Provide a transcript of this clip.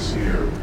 this year.